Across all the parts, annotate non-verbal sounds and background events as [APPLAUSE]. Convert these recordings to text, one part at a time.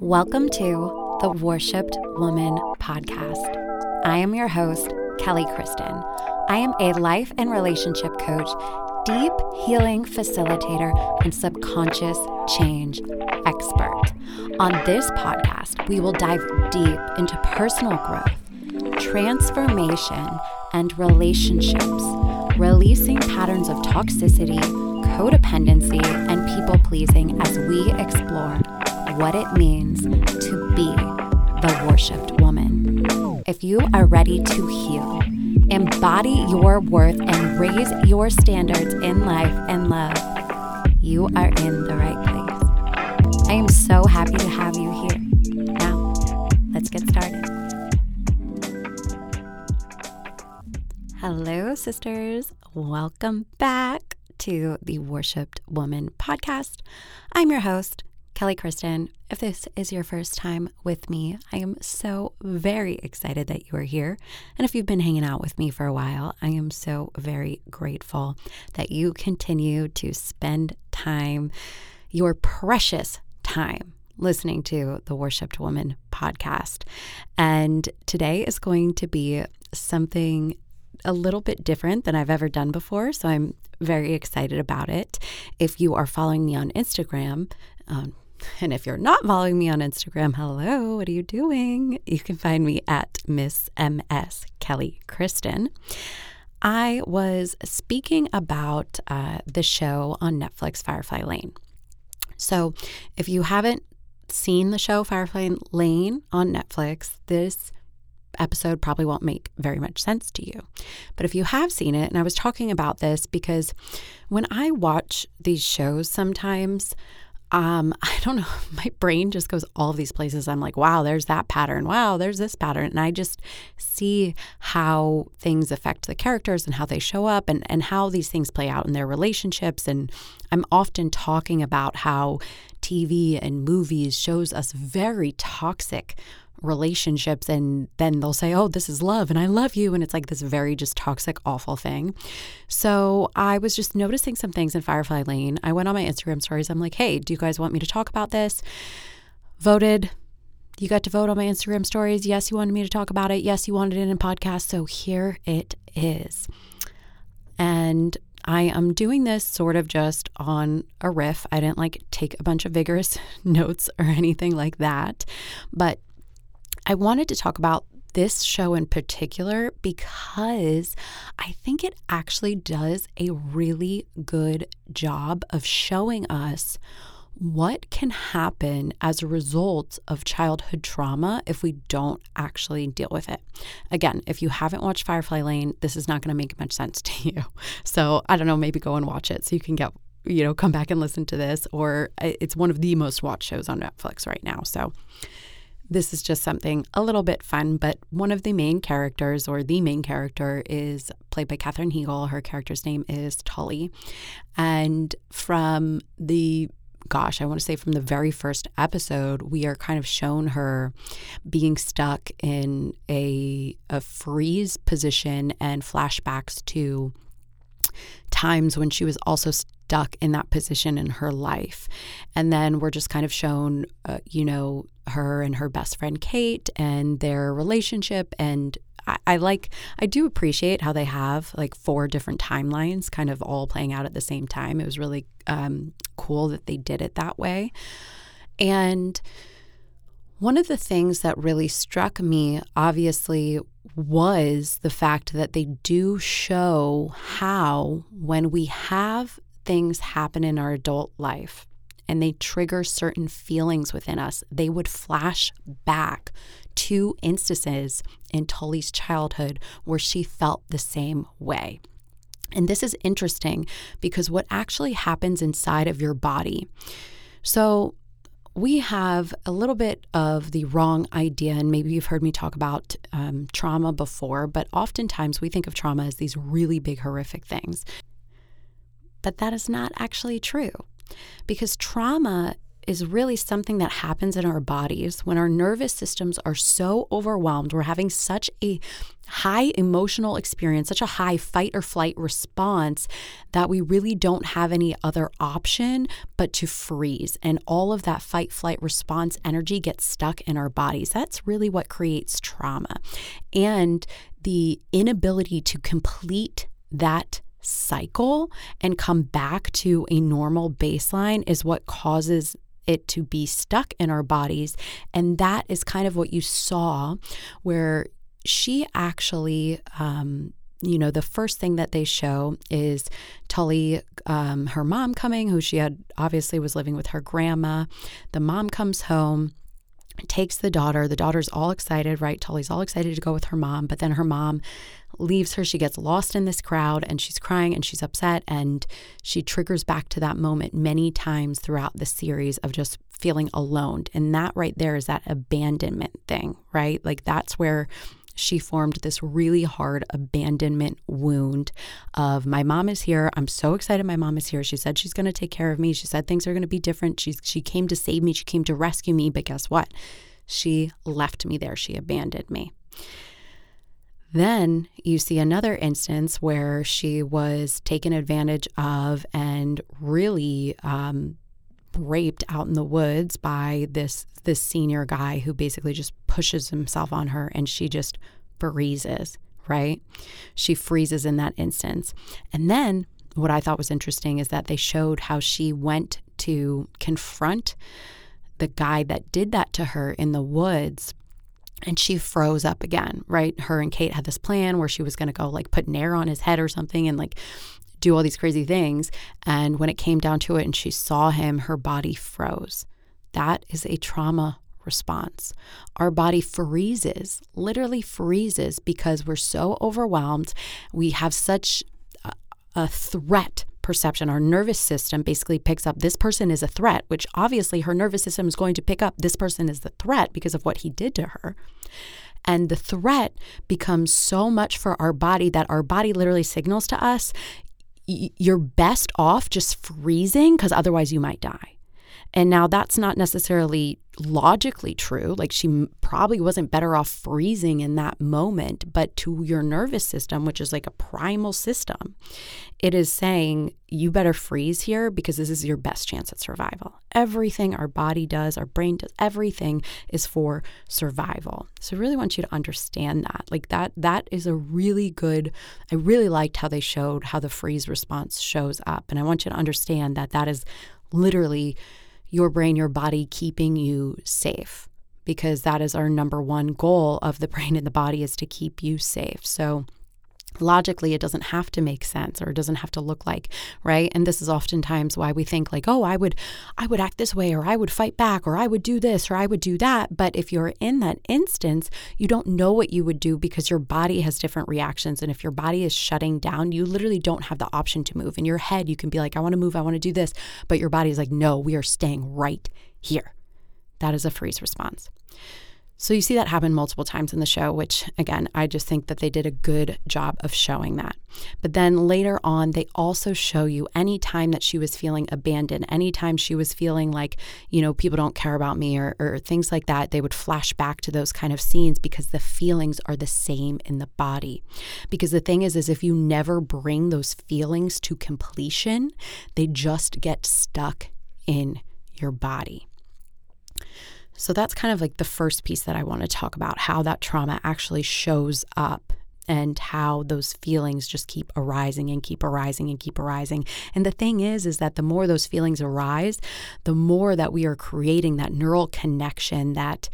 Welcome to the Worshipped Woman podcast. I am your host, Kelly Kristen. I am a life and relationship coach, deep healing facilitator, and subconscious change expert. On this podcast, we will dive deep into personal growth, transformation, and relationships, releasing patterns of toxicity, codependency, and people pleasing as we explore what it means to be the worshipped woman. If you are ready to heal, embody your worth, and raise your standards in life and love, you are in the right place. I am so happy to have you here. Now, let's get started. Hello, sisters. Welcome back to the Worshipped Woman podcast. I'm your host, Kelly Kristen. If this is your first time with me, I am so very excited that you are here. And if you've been hanging out with me for a while, I am so very grateful that you continue to spend time, your precious time, listening to the Worshipped Woman podcast. And today is going to be something a little bit different than I've ever done before. So I'm very excited about it. If you are following me on Instagram, um, and if you're not following me on Instagram, hello, what are you doing? You can find me at Miss MS Kelly Kristen. I was speaking about uh, the show on Netflix, Firefly Lane. So, if you haven't seen the show Firefly Lane on Netflix, this episode probably won't make very much sense to you. But if you have seen it, and I was talking about this because when I watch these shows, sometimes um, [LAUGHS] I don't know, [LAUGHS] my brain just goes all these places. I'm like, wow, there's that pattern. Wow, there's this pattern. And I just see how things affect the characters and how they show up and, and how these things play out in their relationships. And I'm often talking about how TV and movies shows us very toxic relationships and then they'll say, Oh, this is love and I love you. And it's like this very just toxic, awful thing. So I was just noticing some things in Firefly Lane. I went on my Instagram stories. I'm like, Hey, do you guys want me to talk about this? Voted. You got to vote on my Instagram stories. Yes, you wanted me to talk about it. Yes, you wanted it in a podcast. So here it is. And I am doing this sort of just on a riff. I didn't like take a bunch of vigorous [LAUGHS] notes or anything like that. But I wanted to talk about this show in particular because I think it actually does a really good job of showing us what can happen as a result of childhood trauma if we don't actually deal with it. Again, if you haven't watched Firefly Lane, this is not going to make much sense [LAUGHS] to you. So I don't know, maybe go and watch it so you can get you know come back and listen to this or uh, it's one of the most watched shows on Netflix right now. So this is just something a little bit fun, but one of the main characters, or the main character, is played by Katherine Heigl. Her character's name is Tully. And from the gosh, I want to say from the very first episode, we are kind of shown her being stuck in a, a freeze position and flashbacks to times when she was also stuck in that position in her life. And then we're just kind of shown, uh, you know, her and her best friend Kate and their relationship. And I, like, I do appreciate how they have like four different timelines kind of all playing out at the same time. It was really um, cool that they did it that way. And one of the things that really struck me, obviously, was the fact that they do show how, when we have things happen in our adult life and they trigger certain feelings within us, they would flash back to instances in Tully's childhood where she felt the same way. And this is interesting because what actually happens inside of your body. So, we have a little bit of the wrong idea, and maybe you've heard me talk about um, trauma before, but oftentimes we think of trauma as these really big, horrific things. But that is not actually true because trauma is really something that happens in our bodies when our nervous systems are so overwhelmed. We're having such a high emotional experience, such a high fight or flight response that we really don't have any other option but to freeze. And all of that fight flight response energy gets stuck in our bodies. That's really what creates trauma. And the inability to complete that cycle and come back to a normal baseline is what causes it to be stuck in our bodies. And that is kind of what you saw where she actually, um, you know, the first thing that they show is Tully, um, her mom coming, who she had obviously was living with her grandma. The mom comes home takes the daughter. The daughter's all excited, right? Tully's all excited to go with her mom, but then her mom leaves her. She gets lost in this crowd and she's crying and she's upset. And she triggers back to that moment many times throughout the series of just feeling alone. And that right there is that abandonment thing, right? Like that's where she formed this really hard abandonment wound of my mom is here. I'm so excited my mom is here. She said she's going to take care of me. She said things are going to be different. She she came to save me. She came to rescue me, but guess what? She left me there. She abandoned me. Then you see another instance where she was taken advantage of and really um, raped out in the woods by this this senior guy who basically just pushes himself on her and she just freezes, right? She freezes in that instance. And then what I thought was interesting is that they showed how she went to confront the guy that did that to her in the woods and she froze up again, right? Her and Kate had this plan where she was going to go like put Nair on his head or something and like do all these crazy things. And when it came down to it and she saw him, her body froze. That is a trauma response. Our body freezes, literally freezes, because we're so overwhelmed. We have such a, a threat perception. Our nervous system basically picks up this person is a threat, which obviously her nervous system is going to pick up this person is the threat because of what he did to her. And the threat becomes so much for our body that our body literally signals to us you're best off just freezing because otherwise you might die. And now that's not necessarily logically true. Like she probably wasn't better off freezing in that moment, but to your nervous system, which is like a primal system, it is saying you better freeze here because this is your best chance at survival. Everything our body does, our brain does, everything is for survival. So I really want you to understand that. Like that that is a really good I really liked how they showed how the freeze response shows up and I want you to understand that that is literally your brain, your body keeping you safe because that is our number one goal of the [LAUGHS] brain and the body is to keep you safe. So logically it doesn't have to make sense or it doesn't have to look like right? And this is oftentimes why we think like oh i would i would act this way or i would fight back or i would do this or i would do that. But if you're in that instance you don't know what you would do because your body has different reactions. And if your body is shutting down you literally don't have the option to move. In your head you can be like i want to move i want to do this. But your body is like no we are staying right here. That is a freeze response so you see that happen multiple times in the show, which again, I just think that they did a good job of showing that. But then later on, they also show you any time that she was feeling abandoned, anytime she was feeling like, you know, people don't care about me or, or things like that, they would flash back to those kind of scenes because the feelings are the same in the body. Because the thing is, is if you never bring those feelings to completion, they just get stuck in your body. So that's kind of like the first piece that I want to talk about how that trauma actually shows up and how those feelings just keep arising and keep arising and keep arising. And the thing is is that the more those feelings arise, the more that we are creating that neural connection that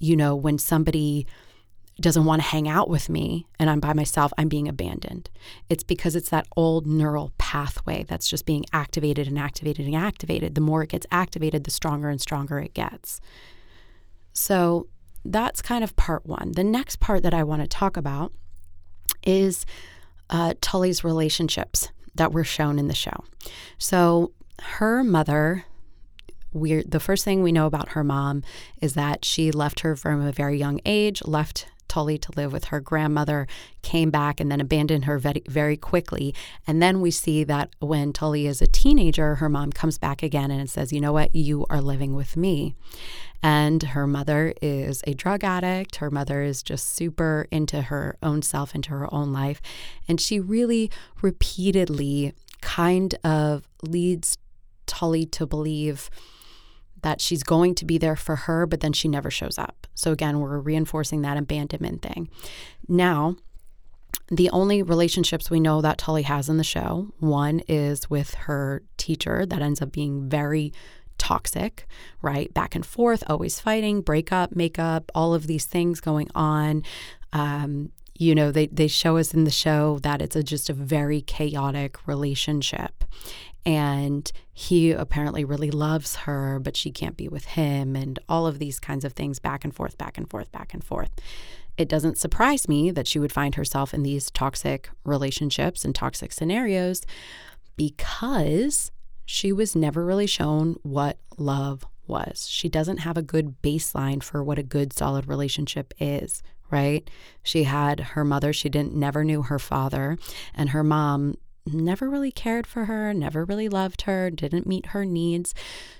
you know when somebody doesn't want to hang out with me and I'm by myself, I'm being abandoned. It's because it's that old neural pathway that's just being activated and activated and activated. The more it gets activated, the stronger and stronger it gets. So that's kind of part one. The next part that I want to talk about is uh, Tully's relationships that were shown in the show. So her mother, we the first thing we know about her mom is that she left her from a very young age, left Tully to live with her grandmother, came back and then abandoned her very, very quickly. And then we see that when Tully is a teenager, her mom comes back again and says, You know what? You are living with me. And her mother is a drug addict. Her mother is just super into her own self, into her own life. And she really repeatedly kind of leads Tully to believe that she's going to be there for her, but then she never shows up. So again, we're reinforcing that abandonment thing. Now, the only relationships we know that Tully has in the show one is with her teacher that ends up being very toxic, right? Back and forth, always fighting, break up, make up, all of these things going on. Um, you know, they, they show us in the show that it's a, just a very chaotic relationship and he apparently really loves her, but she can't be with him, and all of these kinds of things back and forth, back and forth, back and forth. It doesn't surprise me that she would find herself in these toxic relationships and toxic scenarios because she was never really shown what love was. She doesn't have a good baseline for what a good, solid relationship is, right? She had her mother, she didn't never knew her father, and her mom never really cared for her, never really loved her, didn't meet her needs.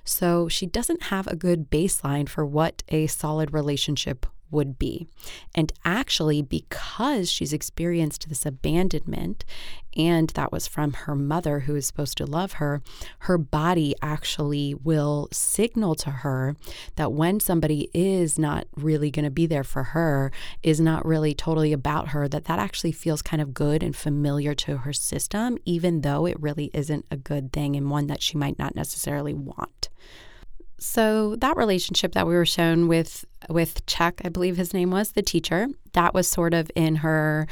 So she doesn't have a good baseline for what a solid relationship would be. And actually, because she's experienced this abandonment, and that was from her mother who is supposed to love her, her body actually will signal to her that when somebody is not really going to be there for her, is not really totally about her, that that actually feels kind of good and familiar to her system, even though it really isn't a good thing and one that she might not necessarily want so that relationship that we were shown with with Chuck, I believe his name was the teacher, that was sort of in her,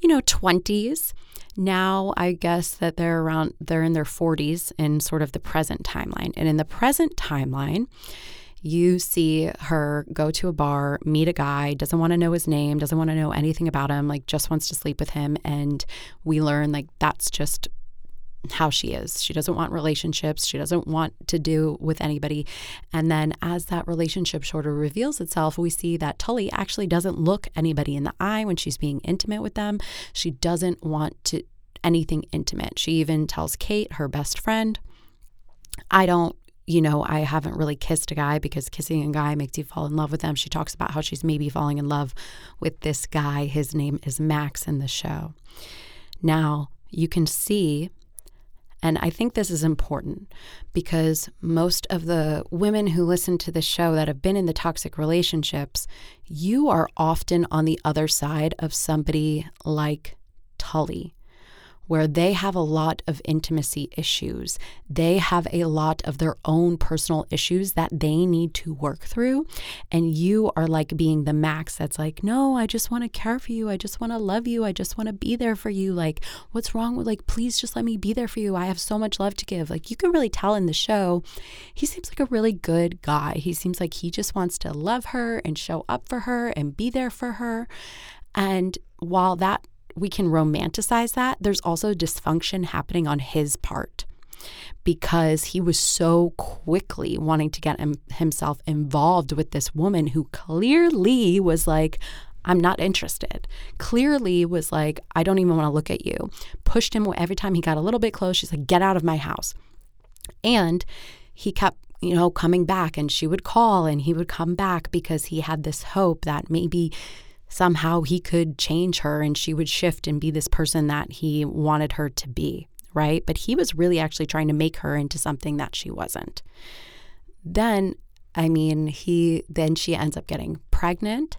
you know, 20s. Now I guess that they're around they're in their 40s in sort of the present timeline. And in the present timeline, you see her go to a bar, meet a guy, doesn't want to know his name, doesn't want to know anything about him, like just wants to sleep with him and we learn like that's just how she is. She doesn't want relationships. She doesn't want to do with anybody. And then as that relationship sort of reveals itself, we see that Tully actually doesn't look anybody in the eye when she's being intimate with them. She doesn't want to anything intimate. She even tells Kate, her best friend, I don't you know, I haven't really kissed a guy because kissing a guy makes you fall in love with them. She talks about how she's maybe falling in love with this guy. His name is Max in the show. Now, you can see and I think this is important because most of the women who listen to the show that have been in the toxic relationships, you are often on the other side of somebody like Tully where they have a lot of intimacy issues. They have a lot of their own personal issues that they need to work through. And you are like being the max that's like, no, I just want to care for you. I just want to love you. I just want to be there for you. Like, what's wrong with, like, please just let me be there for you. I have so much love to give. Like, you can really tell in the show, he seems like a really good guy. He seems like he just wants to love her and show up for her and be there for her. And while that we can romanticize that, there's also dysfunction happening on his part because he was so quickly wanting to get him, himself involved with this woman who clearly was like, I'm not interested. Clearly was like, I don't even want to look at you. Pushed him every time he got a little bit close. She's like, get out of my house. And he kept, you know, coming back and she would call and he would come back because he had this hope that maybe somehow he could change her and she would shift and be this person that he wanted her to be, right? But he was really actually trying to make her into something that she wasn't. Then, I mean, he then she ends up getting pregnant.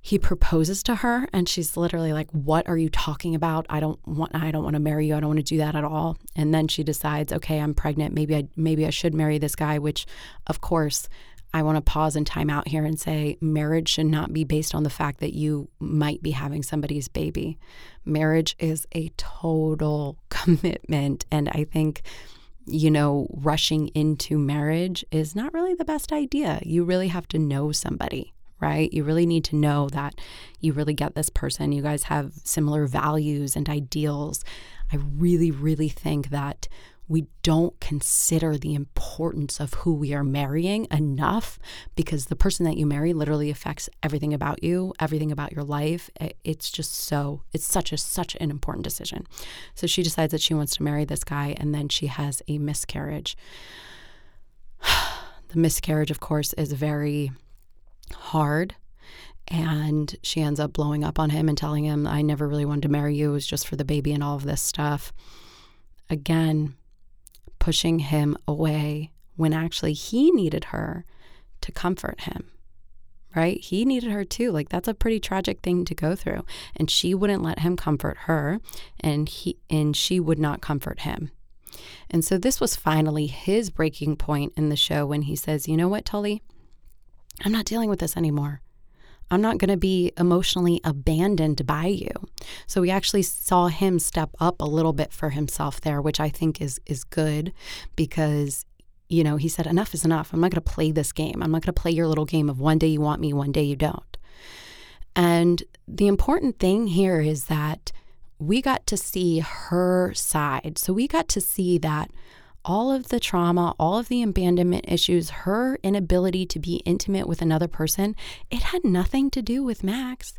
He proposes to her and she's literally like, "What are you talking about? I don't want I don't want to marry you. I don't want to do that at all." And then she decides, "Okay, I'm pregnant. Maybe I maybe I should marry this guy," which of course I want to pause and time out here and say marriage should not be based on the fact that you might be having somebody's baby. Marriage is a total [LAUGHS] commitment. And I think, you know, rushing into marriage is not really the best idea. You really have to know somebody right? You really need to know that you really get this person. You guys have similar values and ideals. I really, really think that we don't consider the importance of who we are marrying enough because the person that you marry literally affects everything about you, everything about your life. It's just so, it's such a, such an important decision. So she decides that she wants to marry this guy and then she has a miscarriage. [SIGHS] the miscarriage, of course, is very hard. And she ends up blowing up on him and telling him, I never really wanted to marry you. It was just for the baby and all of this stuff. Again, pushing him away when actually he needed her to comfort him. Right? He needed her too. Like that's a pretty tragic thing to go through. And she wouldn't let him comfort her and he and she would not comfort him. And so this was finally his breaking point in the show when he says, "You know what, Tully? I'm not dealing with this anymore. I'm not going to be emotionally abandoned by you. So we actually saw him step up a little bit for himself there, which I think is is good because you know, he said enough is enough. I'm not going to play this game. I'm not going to play your little game of one day you want me, one day you don't. And the important thing here is that we got to see her side. So we got to see that all of the trauma, all of the abandonment issues, her inability to be intimate with another person, it had nothing to do with Max.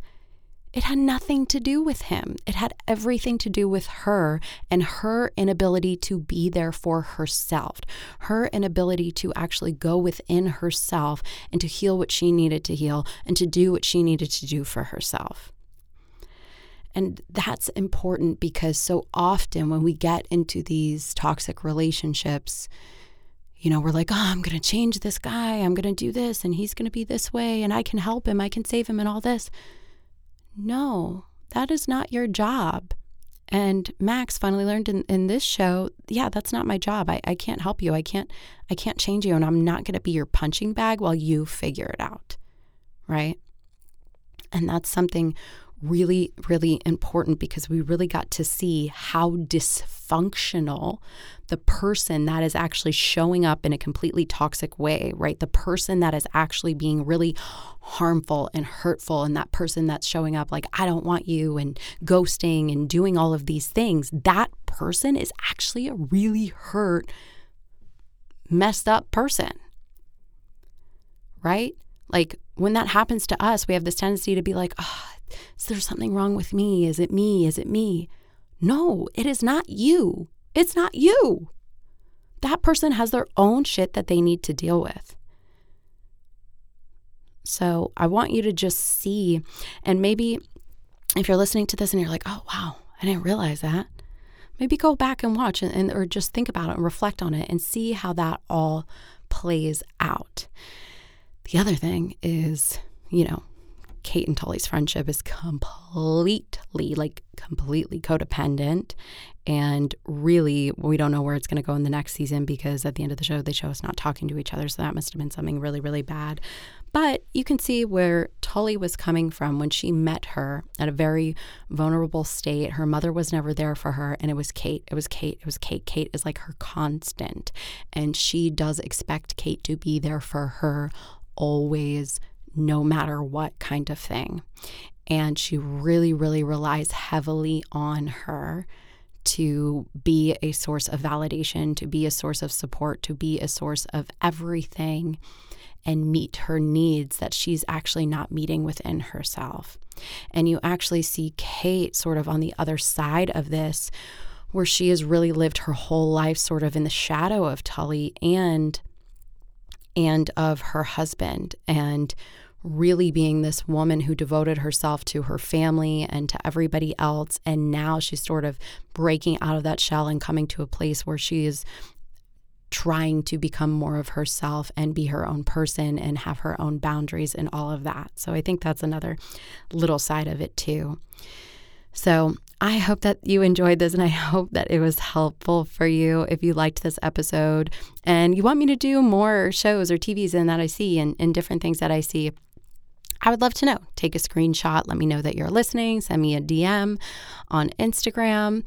It had nothing to do with him. It had everything to do with her and her inability to be there for herself, her inability to actually go within herself and to heal what she needed to heal and to do what she needed to do for herself. And that's important because so often when we get into these toxic relationships, you know, we're like, oh, I'm going to change this guy. I'm going to do this and he's going to be this way and I can help him. I can save him and all this. No, that is not your job. And Max finally learned in, in this show, yeah, that's not my job. I, I can't help you. I can't I can't change you and I'm not gonna be your punching bag while you figure it out. Right? And that's something really, really important because we really got to see how dysfunctional the person that is actually showing up in a completely toxic way, right? The person that is actually being really harmful and hurtful, and that person that's showing up like, I don't want you, and ghosting and doing all of these things, that person is actually a really hurt, messed up person, right? Like when that happens to us, we have this tendency to be like, oh, is there something wrong with me? Is it me? Is it me? No, it is not you. It's not you. That person has their own shit that they need to deal with. So I want you to just see, and maybe if you're listening to this and you're like, oh, wow, I didn't realize that. Maybe go back and watch and, and or just think about it and reflect on it and see how that all plays out. The other thing is, you know, Kate and Tully's friendship is completely, like completely codependent. And really, we don't know where it's going to go in the next season because at the end of the show, they show us not talking to each other. So that must have been something really, really bad. But you can see where Tully was coming from when she met her at a very vulnerable state. Her mother was never there for her, and it was Kate. It was Kate. It was Kate. Kate is like her constant. And she does expect Kate to be there for her always no matter what kind of thing. And she really, really relies heavily on her to be a source of validation, to be a source of support, to be a source of everything and meet her needs that she's actually not meeting within herself. And you actually see Kate sort of on the other side of this, where she has really lived her whole life sort of in the shadow of Tully and and of her husband and really being this woman who devoted herself to her family and to everybody else. And now she's sort of breaking out of that shell and coming to a place where she is trying to become more of herself and be her own person and have her own boundaries and all of that. So I think that's another little side of it too. So I hope that you enjoyed this and I hope that it was helpful for you if you liked this episode and you want me to do more shows or TVs and that I see and, and different things that I see. I would love to know. Take a screenshot, let me know that you're listening, send me a DM on Instagram.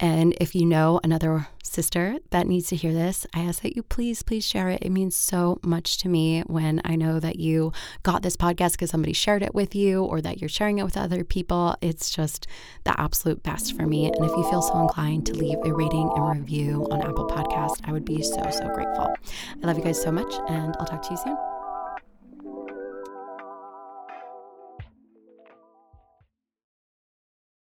And if you know another sister that needs to hear this, I ask that you please, please share it. It means so much to me when I know that you got this podcast because somebody shared it with you or that you're sharing it with other people. It's just the absolute best for me. And if you feel so inclined to leave a rating and review on Apple Podcast, I would be so, so grateful. I love you guys so much, and I'll talk to you soon.